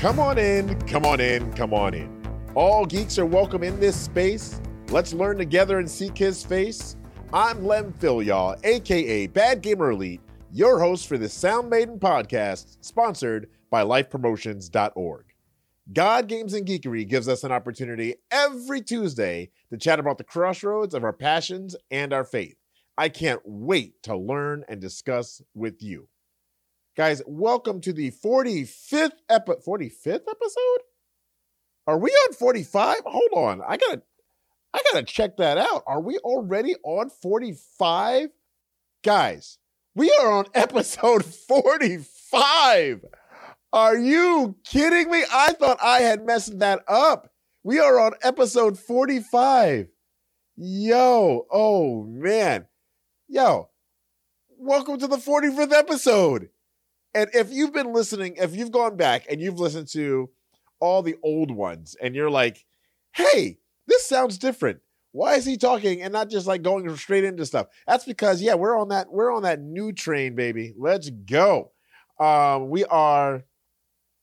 Come on in, come on in, come on in. All geeks are welcome in this space. Let's learn together and seek his face. I'm Lem Phil, y'all, aka Bad Gamer Elite, your host for the Sound Maiden podcast, sponsored by lifepromotions.org. God Games and Geekery gives us an opportunity every Tuesday to chat about the crossroads of our passions and our faith. I can't wait to learn and discuss with you. Guys, welcome to the 45th epi- 45th episode? Are we on 45? Hold on. I got to I got to check that out. Are we already on 45? Guys, we are on episode 45. Are you kidding me? I thought I had messed that up. We are on episode 45. Yo, oh man. Yo, welcome to the 45th episode. And if you've been listening, if you've gone back and you've listened to all the old ones and you're like, hey, this sounds different. Why is he talking and not just like going straight into stuff? That's because, yeah, we're on that, we're on that new train, baby. Let's go. Um, we are,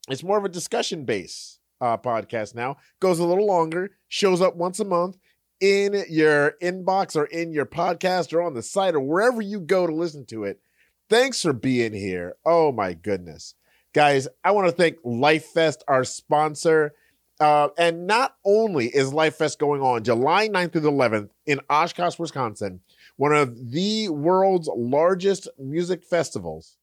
it's more of a discussion base uh, podcast now. Goes a little longer, shows up once a month in your inbox or in your podcast or on the site or wherever you go to listen to it. Thanks for being here. Oh my goodness. Guys, I want to thank LifeFest, our sponsor. Uh, and not only is LifeFest going on July 9th through the 11th in Oshkosh, Wisconsin, one of the world's largest music festivals,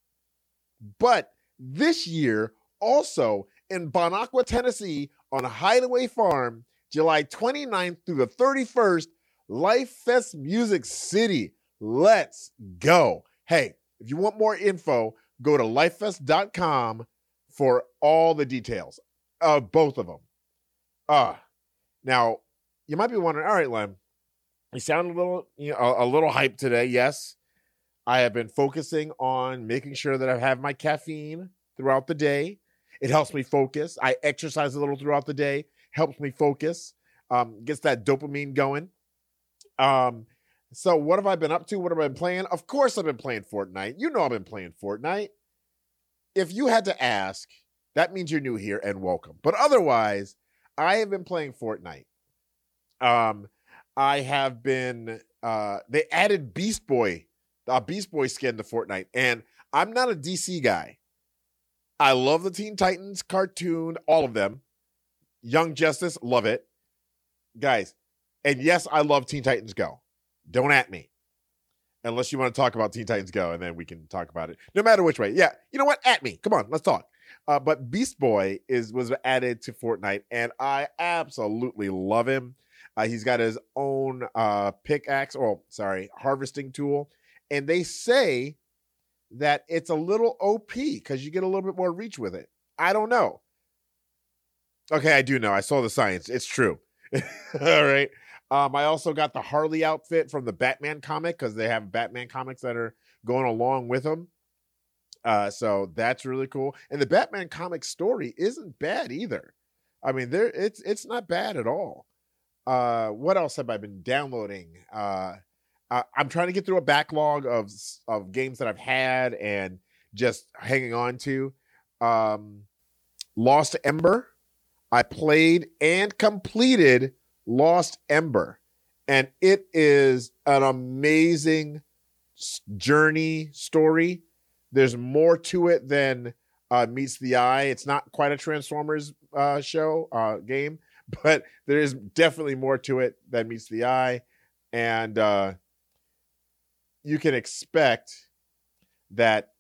but this year also in Bon Tennessee on Hideaway Farm, July 29th through the 31st, LifeFest Music City. Let's go. Hey, if you want more info, go to lifefest.com for all the details of both of them. Uh, now, you might be wondering, all right, Lem, you sound a little, you know, a, a little hyped today. Yes, I have been focusing on making sure that I have my caffeine throughout the day. It helps me focus. I exercise a little throughout the day, helps me focus, um, gets that dopamine going. Um, so what have I been up to? What have I been playing? Of course I've been playing Fortnite. You know I've been playing Fortnite. If you had to ask, that means you're new here and welcome. But otherwise, I have been playing Fortnite. Um, I have been uh they added Beast Boy, a Beast Boy skin to Fortnite, and I'm not a DC guy. I love the Teen Titans cartoon, all of them. Young Justice, love it. Guys, and yes, I love Teen Titans Go. Don't at me. Unless you want to talk about Teen Titans Go, and then we can talk about it. No matter which way. Yeah, you know what? At me. Come on, let's talk. Uh, but Beast Boy is was added to Fortnite, and I absolutely love him. Uh, he's got his own uh, pickaxe, or sorry, harvesting tool, and they say that it's a little OP because you get a little bit more reach with it. I don't know. Okay, I do know. I saw the science. It's true. All right. Um, I also got the Harley outfit from the Batman comic because they have Batman comics that are going along with them. Uh, so that's really cool. And the Batman comic story isn't bad either. I mean, there it's it's not bad at all. Uh, what else have I been downloading? Uh, I, I'm trying to get through a backlog of of games that I've had and just hanging on to. Um, Lost Ember, I played and completed Lost Ember, and it is an amazing journey story. There's more to it than uh, meets the eye. It's not quite a Transformers uh, show uh, game, but there is definitely more to it than meets the eye, and uh, you can expect that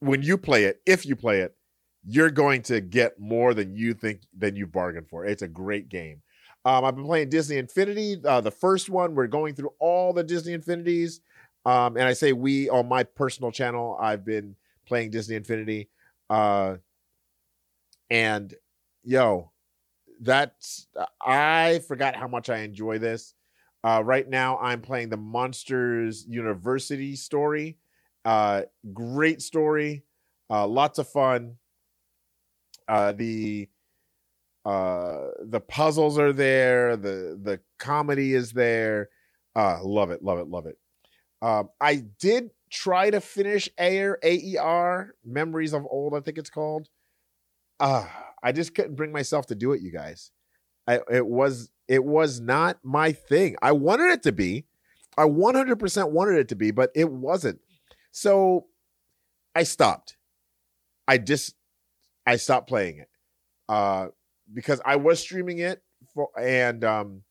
when you play it, if you play it, you're going to get more than you think than you bargained for. It's a great game. Um, I've been playing Disney Infinity, uh, the first one. We're going through all the Disney Infinities. Um, and I say we on my personal channel, I've been playing Disney Infinity. Uh, and yo, that's, I forgot how much I enjoy this. Uh, right now, I'm playing the Monsters University story. Uh, great story, uh, lots of fun. Uh, the uh the puzzles are there the the comedy is there uh love it love it love it um i did try to finish air aer memories of old i think it's called uh, I just couldn't bring myself to do it, you guys. I, it was it was not my thing. I wanted it to be. I 100% wanted it to be, but it wasn't. So I stopped. I just I stopped playing it. Uh because I was streaming it for and um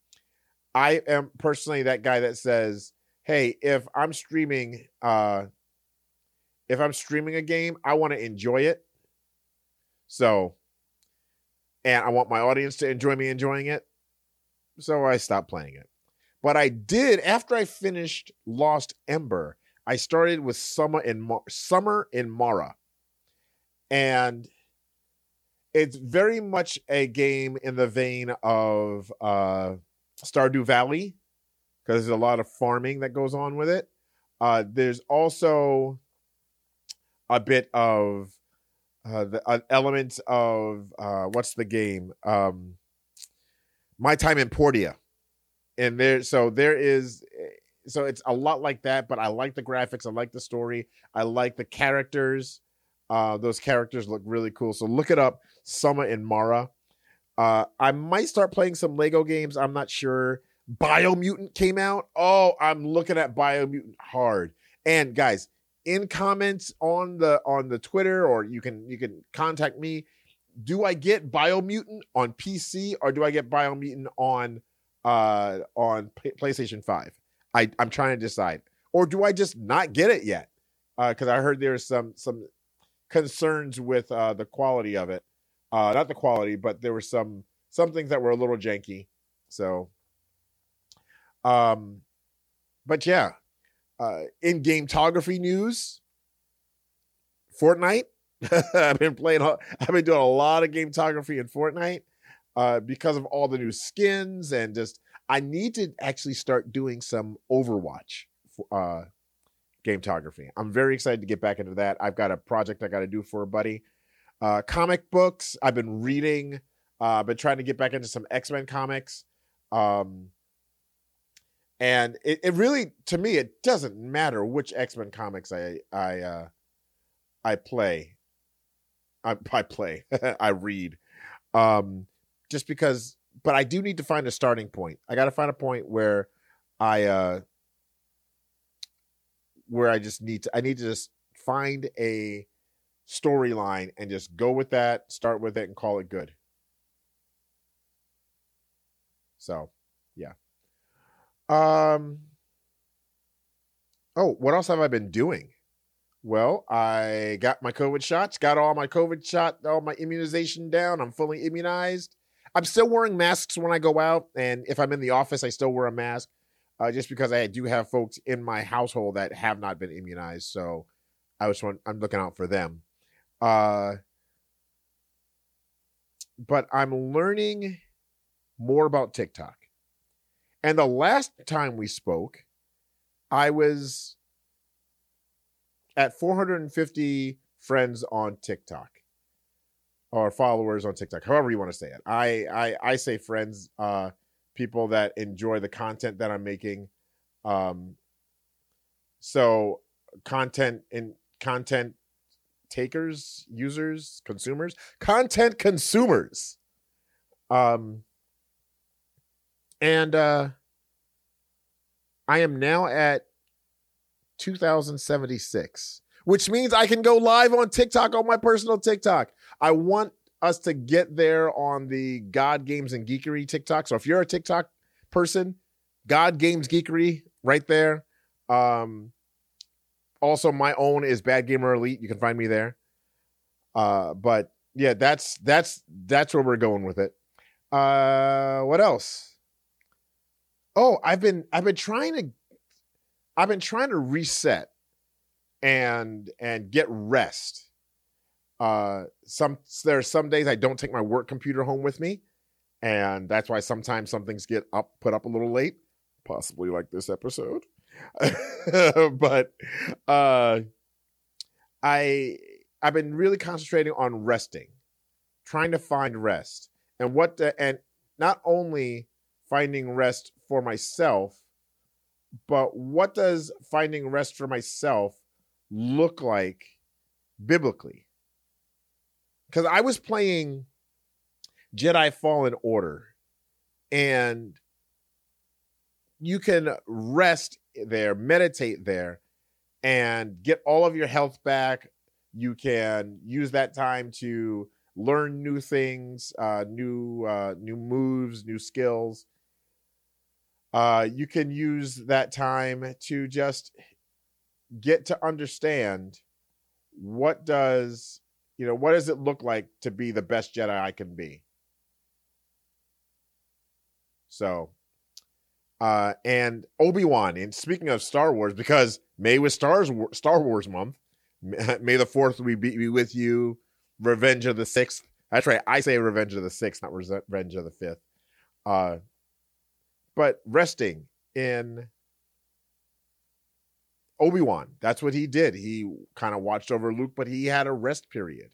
I am personally that guy that says, "Hey, if I'm streaming uh if I'm streaming a game, I want to enjoy it." So and I want my audience to enjoy me enjoying it. So I stopped playing it. But I did after I finished Lost Ember. I started with Summer in Mar- Summer in Mara, and it's very much a game in the vein of uh, Stardew Valley because there's a lot of farming that goes on with it. Uh, there's also a bit of uh, the uh, element of uh, what's the game? Um, My Time in Portia, and there. So there is. So it's a lot like that, but I like the graphics. I like the story. I like the characters. Uh, those characters look really cool. So look it up. Summer and Mara. Uh, I might start playing some Lego games. I'm not sure. Biomutant came out. Oh, I'm looking at Biomutant hard. And guys, in comments on the on the Twitter or you can you can contact me. Do I get Biomutant on PC or do I get Biomutant on uh on P- PlayStation 5? I I'm trying to decide. Or do I just not get it yet? Uh cuz I heard there's some some concerns with uh the quality of it. Uh not the quality, but there were some some things that were a little janky. So um but yeah, uh, in game tography news, Fortnite. I've been playing. I've been doing a lot of game tography in Fortnite uh, because of all the new skins and just. I need to actually start doing some Overwatch uh, game tography. I'm very excited to get back into that. I've got a project I got to do for a buddy. Uh, comic books. I've been reading. Uh, I've been trying to get back into some X Men comics. Um, and it, it really to me it doesn't matter which x-men comics i i uh i play i, I play i read um just because but i do need to find a starting point i gotta find a point where i uh where i just need to i need to just find a storyline and just go with that start with it and call it good so yeah um. Oh, what else have I been doing? Well, I got my COVID shots, got all my COVID shot, all my immunization down. I'm fully immunized. I'm still wearing masks when I go out, and if I'm in the office, I still wear a mask, uh, just because I do have folks in my household that have not been immunized. So I was I'm looking out for them. Uh, but I'm learning more about TikTok. And the last time we spoke, I was at 450 friends on TikTok or followers on TikTok, however you want to say it. I I, I say friends, uh, people that enjoy the content that I'm making. Um, so content in content takers, users, consumers, content consumers. Um, and uh, I am now at 2076, which means I can go live on TikTok on my personal TikTok. I want us to get there on the God Games and Geekery TikTok. So if you're a TikTok person, God Games Geekery right there. Um, also, my own is Bad Gamer Elite. You can find me there. Uh, but yeah, that's that's that's where we're going with it. Uh, what else? oh, I've been I've been trying to I've been trying to reset and and get rest. Uh some there are some days I don't take my work computer home with me. And that's why sometimes some things get up put up a little late, possibly like this episode. but uh I I've been really concentrating on resting, trying to find rest. And what and not only finding rest for myself, but what does finding rest for myself look like biblically? Because I was playing Jedi Fallen Order, and you can rest there, meditate there, and get all of your health back. You can use that time to learn new things, uh, new uh, new moves, new skills. Uh, you can use that time to just get to understand what does you know what does it look like to be the best Jedi I can be. So, uh, and Obi Wan. And speaking of Star Wars, because May was Stars Star Wars month. May the fourth we be be with you. Revenge of the Sixth. That's right. I say Revenge of the Sixth, not Revenge of the Fifth. Uh, but resting in Obi Wan. That's what he did. He kind of watched over Luke, but he had a rest period,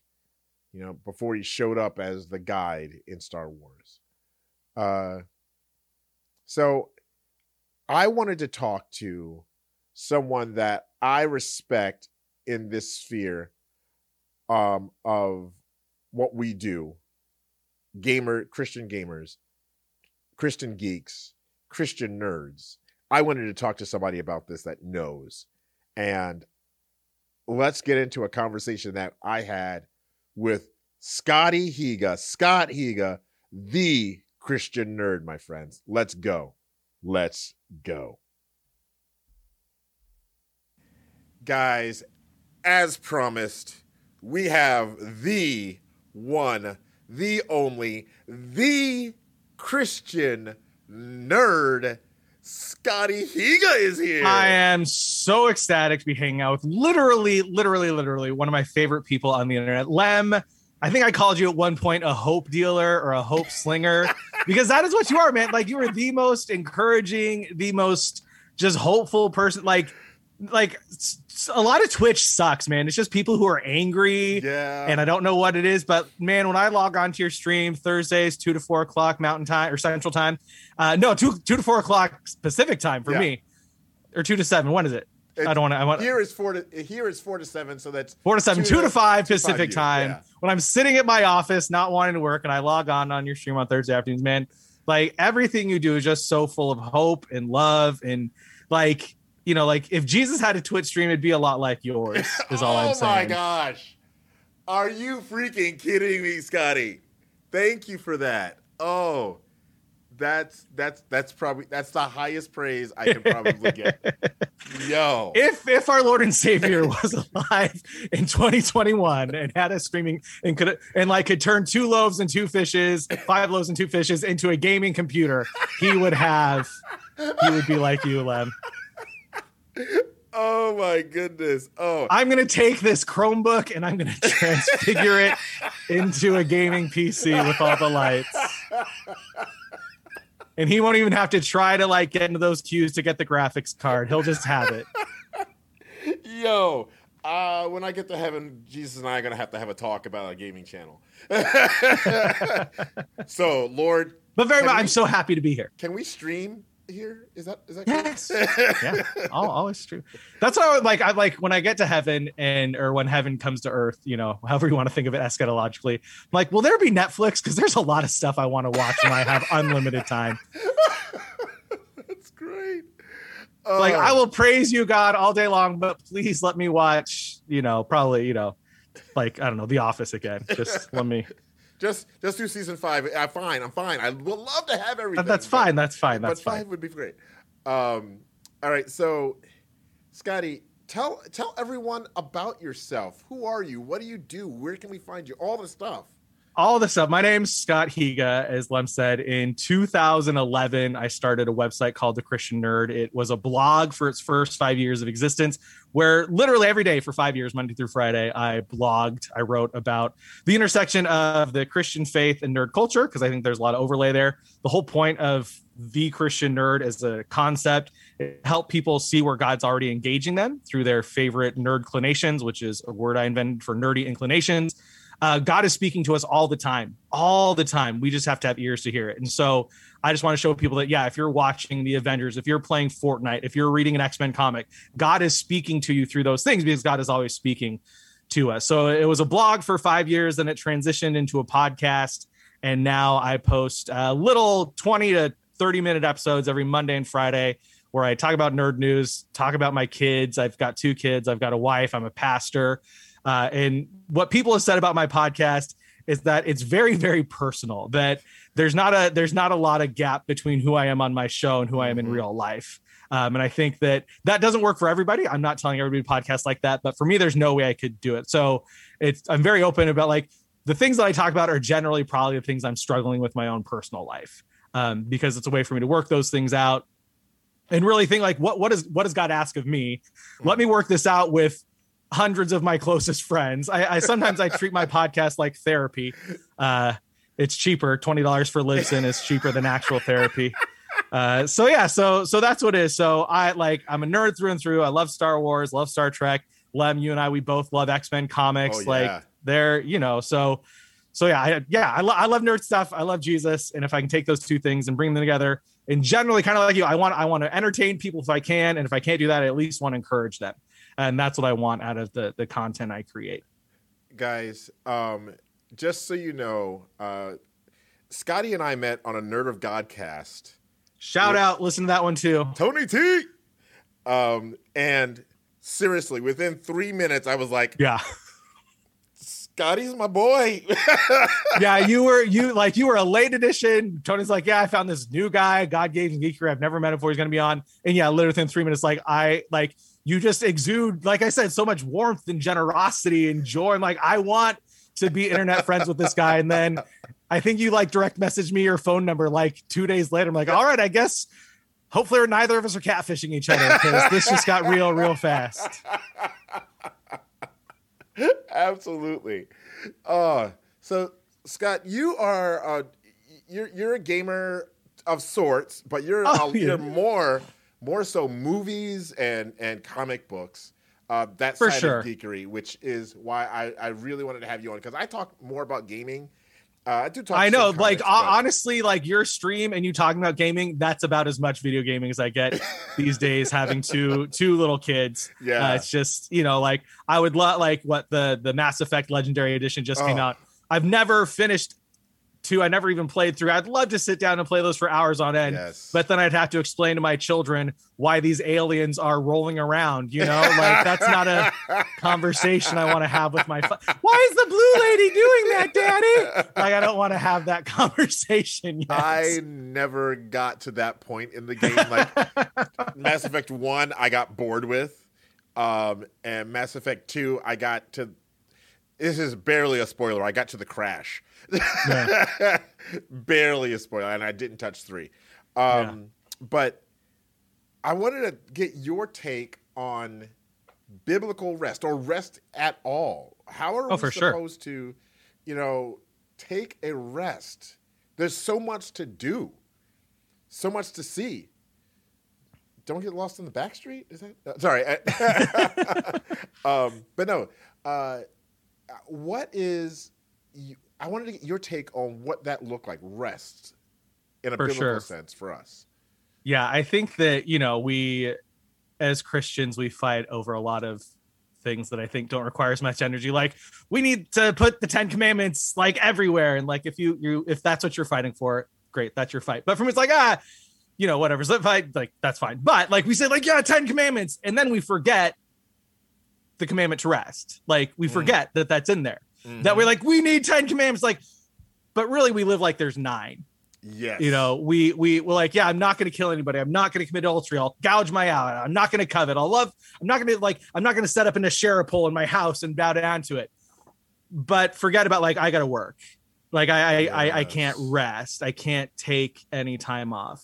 you know, before he showed up as the guide in Star Wars. Uh, so I wanted to talk to someone that I respect in this sphere um, of what we do gamer, Christian gamers, Christian geeks, Christian nerds. I wanted to talk to somebody about this that knows. And let's get into a conversation that I had with Scotty Higa, Scott Higa, the Christian nerd, my friends. Let's go. Let's go. Guys, as promised, we have the one, the only, the Christian nerd. Scotty Higa is here. I am so ecstatic to be hanging out with literally, literally, literally one of my favorite people on the internet. Lem, I think I called you at one point a hope dealer or a hope slinger because that is what you are, man. Like you are the most encouraging, the most just hopeful person. Like, like a lot of Twitch sucks, man. It's just people who are angry. Yeah. And I don't know what it is, but man, when I log on to your stream Thursdays, two to four o'clock Mountain Time or Central Time, uh, no, two two to four o'clock Pacific Time for yeah. me, or two to seven. When is it? I don't want to. I want here is four to here is four to seven, so that's four to seven, two, two to, five Pacific five time. Yeah. When I'm sitting at my office, not wanting to work, and I log on on your stream on Thursday afternoons, man, like everything you do is just so full of hope and love, and like you know, like if Jesus had a Twitch stream, it'd be a lot like yours. Is all I'm saying. Oh my gosh, are you freaking kidding me, Scotty? Thank you for that. Oh, that's that's that's probably that's the highest praise I can probably get. Yo, if if our Lord and Savior was alive in 2021 and had a streaming and could and like could turn two loaves and two fishes, five loaves and two fishes into a gaming computer, he would have he would be like you, Lem. Oh my goodness. Oh. I'm going to take this Chromebook and I'm going to transfigure it into a gaming PC with all the lights and he won't even have to try to like get into those queues to get the graphics card. He'll just have it. Yo, uh, when I get to heaven, Jesus and I are gonna have to have a talk about a gaming channel. so, Lord, but very much, I'm so happy to be here. Can we stream here? Is that is that yes? yeah, I'll always true. That's I would like. I like when I get to heaven and or when heaven comes to earth. You know, however you want to think of it eschatologically. I'm like, will there be Netflix? Because there's a lot of stuff I want to watch when I have unlimited time. That's great. Like I oh. will praise you, God, all day long, but please let me watch. You know, probably you know, like I don't know, The Office again. Just let me. Just just do season five. I'm fine. I'm fine. I would love to have everything. That's fine. But, that's fine. That's but fine. five would be great. Um, all right. So, Scotty, tell tell everyone about yourself. Who are you? What do you do? Where can we find you? All the stuff all this stuff. My name's Scott Higa, as Lem said. In 2011, I started a website called The Christian Nerd. It was a blog for its first five years of existence, where literally every day for five years, Monday through Friday, I blogged. I wrote about the intersection of the Christian faith and nerd culture, because I think there's a lot of overlay there. The whole point of the Christian nerd as a concept help people see where God's already engaging them through their favorite nerdclinations, which is a word I invented for nerdy inclinations uh, God is speaking to us all the time, all the time. We just have to have ears to hear it. And so I just want to show people that, yeah, if you're watching the Avengers, if you're playing Fortnite, if you're reading an X Men comic, God is speaking to you through those things because God is always speaking to us. So it was a blog for five years, then it transitioned into a podcast. And now I post a little 20 to 30 minute episodes every Monday and Friday where I talk about nerd news, talk about my kids. I've got two kids, I've got a wife, I'm a pastor. Uh, and what people have said about my podcast is that it's very, very personal, that there's not a there's not a lot of gap between who I am on my show and who I am in mm-hmm. real life. Um, and I think that that doesn't work for everybody. I'm not telling everybody to podcast like that, but for me, there's no way I could do it. So it's I'm very open about like the things that I talk about are generally probably the things I'm struggling with my own personal life um, because it's a way for me to work those things out and really think like what what is what does God ask of me? Let me work this out with hundreds of my closest friends. I, I sometimes I treat my podcast like therapy. Uh, it's cheaper. Twenty dollars for Libsyn is cheaper than actual therapy. Uh, so yeah, so so that's what it is. So I like I'm a nerd through and through. I love Star Wars, love Star Trek. Lem, you and I, we both love X Men comics. Oh, yeah. Like they're you know so so yeah I, yeah I, lo- I love nerd stuff. I love Jesus, and if I can take those two things and bring them together, and generally kind of like you, I want I want to entertain people if I can, and if I can't do that, I at least want to encourage them, and that's what I want out of the the content I create. Guys, um, just so you know, uh, Scotty and I met on a Nerd of Godcast. Shout out, listen to that one too. Tony T. Um, and seriously, within three minutes, I was like, Yeah. Scotty's my boy. yeah, you were you like you were a late edition. Tony's like, yeah, I found this new guy, God gave me geekery. I've never met him before. He's gonna be on, and yeah, literally within three minutes, like I like you just exude, like I said, so much warmth and generosity and joy. I'm like, I want to be internet friends with this guy. And then I think you like direct message me your phone number like two days later. I'm like, all right, I guess hopefully neither of us are catfishing each other because this just got real, real fast. Absolutely. Uh, so Scott, you are uh, you're you're a gamer of sorts, but you're oh, yeah. you're more more so movies and and comic books uh, that For side sure. of geekery, which is why I, I really wanted to have you on because I talk more about gaming. Uh, I do talk. I know, comics, like but... honestly, like your stream and you talking about gaming, that's about as much video gaming as I get these days. Having two two little kids, yeah, uh, it's just you know, like I would love like what the the Mass Effect Legendary Edition just oh. came out. I've never finished two I never even played through. I'd love to sit down and play those for hours on end, yes. but then I'd have to explain to my children why these aliens are rolling around. You know, like that's not a conversation I want to have with my. why is the blue lady doing that, Daddy? Like I don't want to have that conversation. Yet. I never got to that point in the game. Like Mass Effect One, I got bored with, um, and Mass Effect Two, I got to. This is barely a spoiler. I got to the crash yeah. Barely a spoiler, and I didn't touch three. Um, yeah. But I wanted to get your take on biblical rest or rest at all. How are oh, we supposed sure. to, you know, take a rest? There's so much to do, so much to see. Don't get lost in the back street. Is that uh, sorry? um, but no. Uh, what is I wanted to get your take on what that looked like, rest in a for biblical sure. sense for us. Yeah, I think that, you know, we as Christians, we fight over a lot of things that I think don't require as much energy. Like we need to put the Ten Commandments like everywhere. And like if you you if that's what you're fighting for, great, that's your fight. But for me, it's like, ah, you know, whatever. So if I like that's fine. But like we say, like, yeah, Ten Commandments, and then we forget the commandment to rest. Like we mm. forget mm. that that's in there mm-hmm. that we're like, we need 10 commandments. Like, but really we live like there's nine. Yes. You know, we we we're like, yeah, I'm not going to kill anybody. I'm not going to commit adultery. I'll gouge my eye. I'm not going to covet. I'll love. I'm not going to like. I'm not going to set up an Asherah pole in my house and bow down to it. But forget about like I got to work. Like I yes. I, I I can't rest. I can't take any time off.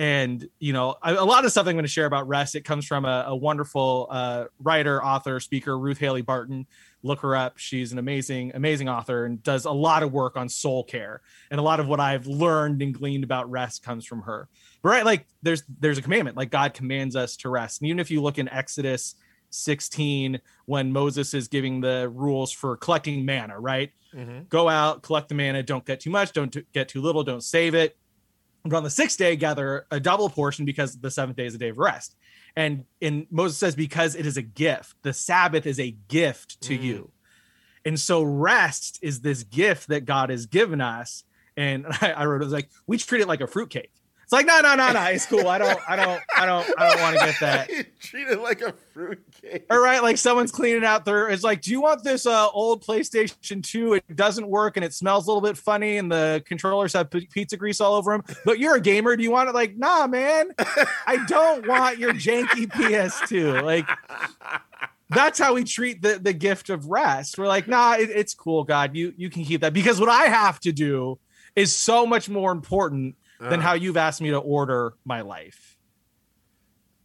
And you know, a, a lot of stuff I'm going to share about rest. It comes from a, a wonderful uh, writer, author, speaker, Ruth Haley Barton look her up. She's an amazing, amazing author and does a lot of work on soul care. And a lot of what I've learned and gleaned about rest comes from her. But right, like there's there's a commandment, like God commands us to rest. And even if you look in Exodus 16, when Moses is giving the rules for collecting manna, right? Mm-hmm. Go out, collect the manna, don't get too much, don't get too little, don't save it. But on the sixth day, gather a double portion because the seventh day is a day of rest and and Moses says because it is a gift the Sabbath is a gift to mm. you And so rest is this gift that God has given us. And I, I wrote it was like we treat it like a fruitcake. It's like, no, no, no, no. It's cool. I don't, I don't, I don't, I don't want to get that. Treat it like a fruitcake. All right, like someone's cleaning out their. It's like, do you want this uh, old PlayStation Two? It doesn't work and it smells a little bit funny, and the controllers have p- pizza grease all over them. But you're a gamer. Do you want it? Like, nah, man. I don't want your janky PS2. Like, that's how we treat the the gift of rest. We're like, nah, it, it's cool, God. You you can keep that because what I have to do is so much more important than Uh. how you've asked me to order my life.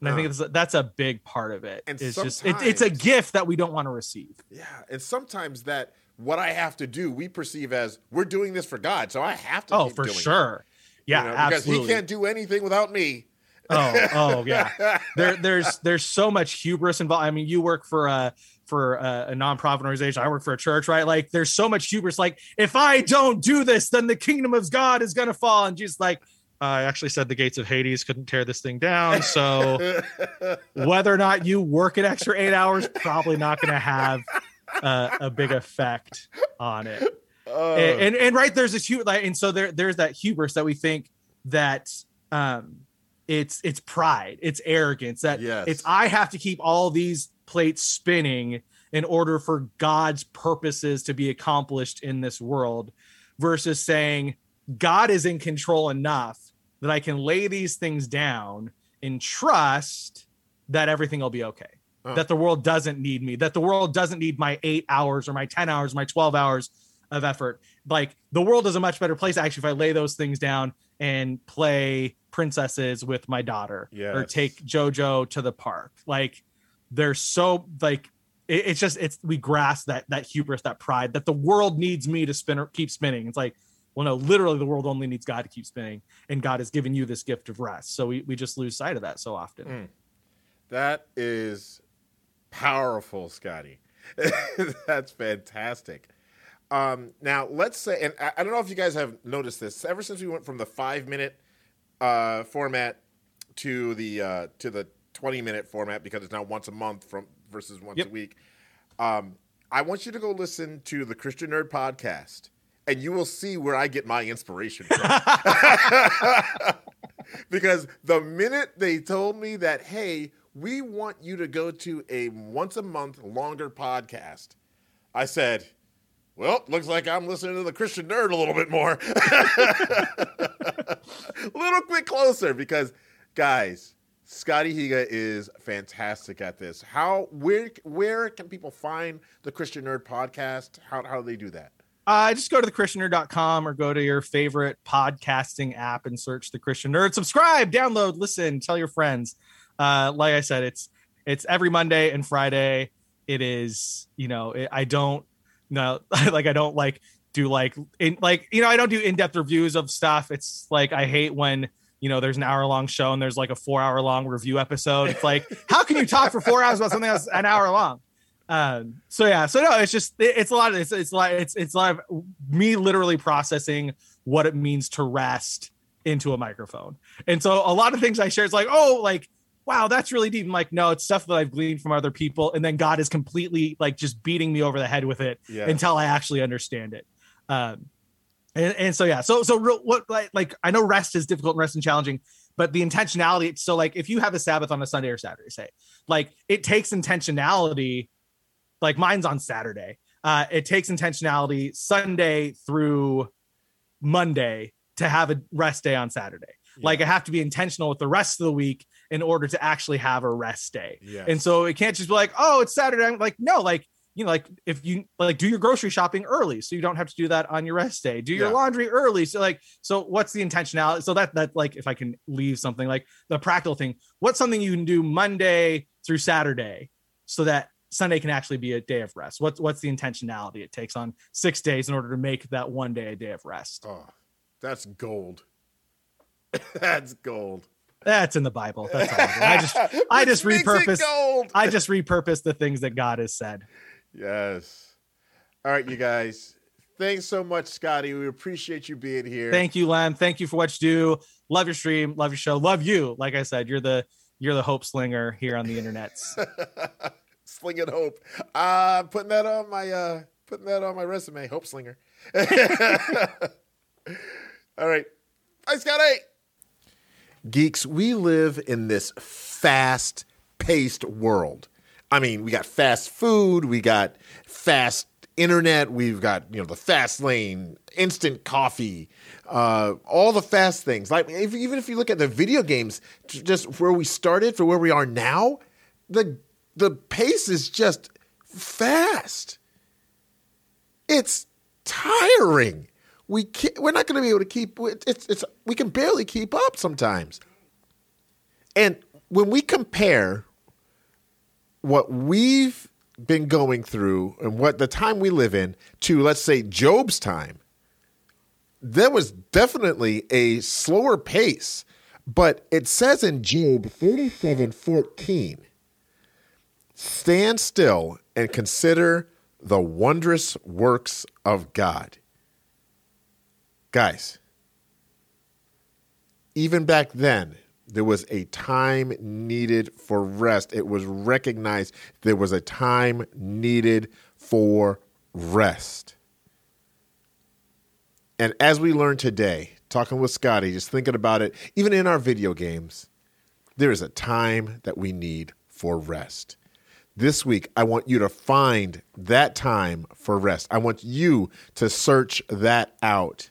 And I think Uh. it's, that's a big part of it. And it's just it, it's a gift that we don't want to receive. Yeah, and sometimes that what I have to do, we perceive as we're doing this for God, so I have to. Oh, keep for doing it, sure. Yeah, you know, because absolutely. He can't do anything without me. oh, oh, yeah. There, there's there's so much hubris involved. I mean, you work for a for a, a nonprofit organization. I work for a church, right? Like, there's so much hubris. Like, if I don't do this, then the kingdom of God is gonna fall. And Jesus, like, I actually said the gates of Hades couldn't tear this thing down. So whether or not you work an extra eight hours, probably not going to have uh, a big effect on it. Oh, And, and and right there's this huge like, and so there there's that hubris that we think that um it's it's pride, it's arrogance that Yes. it's I have to keep all these plates spinning in order for God's purposes to be accomplished in this world versus saying God is in control enough that I can lay these things down and trust that everything will be okay. Oh. That the world doesn't need me, that the world doesn't need my eight hours or my 10 hours, my 12 hours of effort. Like the world is a much better place actually if I lay those things down and play princesses with my daughter or take JoJo to the park. Like they're so like it- it's just it's we grasp that that hubris, that pride that the world needs me to spin or keep spinning. It's like, well, no, literally the world only needs God to keep spinning, and God has given you this gift of rest. So we, we just lose sight of that so often. Mm. that is powerful, Scotty. That's fantastic. Um, now let's say, and I, I don't know if you guys have noticed this. Ever since we went from the five minute uh, format to the uh, to the twenty minute format because it's now once a month from versus once Yep. a week. Um, I want you to go listen to the Christian Nerd podcast, and you will see where I get my inspiration from. because the minute they told me that, hey, we want you to go to a once a month longer podcast, I said, well, looks like I'm listening to the Christian nerd a little bit more. a little bit closer because, guys, Scotty Higa is fantastic at this. How where where can people find the Christian Nerd podcast? How how do they do that? uh, just go to thechristiannerd.com or go to your favorite podcasting app and search the Christian Nerd. Subscribe, download, listen, tell your friends. Uh, like I said, it's it's every Monday and Friday. It is, you know, it, I don't no like I don't like do like in like you know I don't do in depth reviews of stuff. It's like I hate when you know there's an hour long show and there's like a four hour long review episode. It's like how can you talk for four hours about something that's an hour long? Um, so yeah, so no, it's just it- it's a lot of it's it's like it's it's a lot of me literally processing what it means to rest into a microphone. And so a lot of things I share, it's like, oh, like, wow, that's really deep. I'm like, no, it's stuff that I've gleaned from other people. And then God is completely like just beating me over the head with it Yeah. until I actually understand it. Um, and, and so, yeah, so, so real, what, like, like, I know rest is difficult and rest and challenging, but the intentionality. So like, if you have a Sabbath on a Sunday or Saturday, say like it takes intentionality, like mine's on Saturday. Uh, it takes intentionality Sunday through Monday to have a rest day on Saturday. Like I have to be intentional with the rest of the week in order to actually have a rest day. Yes. And so it can't just be like, oh, it's Saturday. I'm like, no, like, you know, like if you like do your grocery shopping early, so you don't have to do that on your rest day. Do your Yeah. laundry early. So like, so what's the intentionality? So that that like if I can leave something like the practical thing, what's something you can do Monday through Saturday so that Sunday can actually be a day of rest? What's what's the intentionality it takes on six days in order to make that one day a day of rest? Oh, that's gold. that's gold. That's in the Bible. That's all. I just I just makes it repurpose- gold. I just repurpose the things that God has said. Yes. All right, you guys. Thanks so much, Scotty. We appreciate you being here. Thank you, Lem. Thank you for what you do. Love your stream. Love your show. Love you. Like I said, you're the you're the hope slinger here on the internets. Slinging hope. Uh, putting that on my uh Putting that on my resume, Hope Slinger. All right. Hi, Scotty. Geeks, we live in this fast paced world. I mean, we got fast food, we got fast internet, we've got, you know, the fast lane, instant coffee, uh, all the fast things. Like, if, even if you look at the video games, just where we started for where we are now, the the pace is just fast. It's tiring. We can't, we're not going to be able to keep it's it's we can barely keep up sometimes. And when we compare what we've been going through and what the time we live in to let's say Job's time, there was definitely a slower pace. But it says in Job 37 14, stand still and consider the wondrous works of God. Guys, even back then, there was a time needed for rest. It was recognized there was a time needed for rest. And as we learned today, talking with Scotty, just thinking about it, even in our video games, there is a time that we need for rest. This week, I want you to find that time for rest. I want you to search that out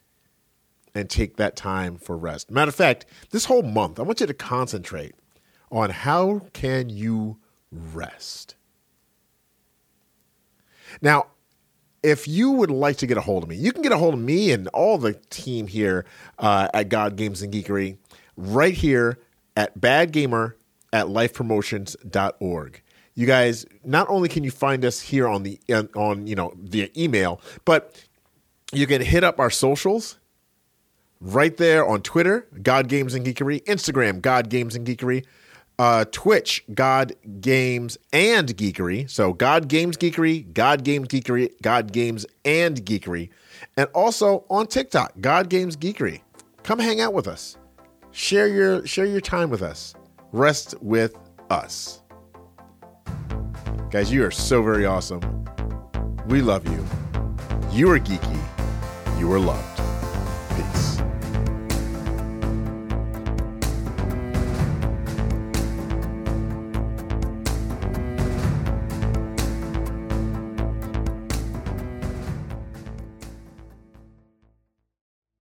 and take that time for rest. Matter of fact, this whole month, I want you to concentrate on how can you rest. Now, if you would like to get a hold of me, you can get a hold of me and all the team here uh, at God Games and Geekery right here at badgamer at lifepromotions.org. You guys, not only can you find us here on the on you know via email, but you can hit up our socials right there on Twitter, God Games and Geekery, Instagram, God Games and Geekery, uh, Twitch, God Games and Geekery. So God Games Geekery, God Games Geekery, God Games and Geekery, and also on TikTok, God Games Geekery. Come hang out with us. Share your share your time with us. Rest with us. Guys, you are so very awesome. We love you. You are geeky. You are loved.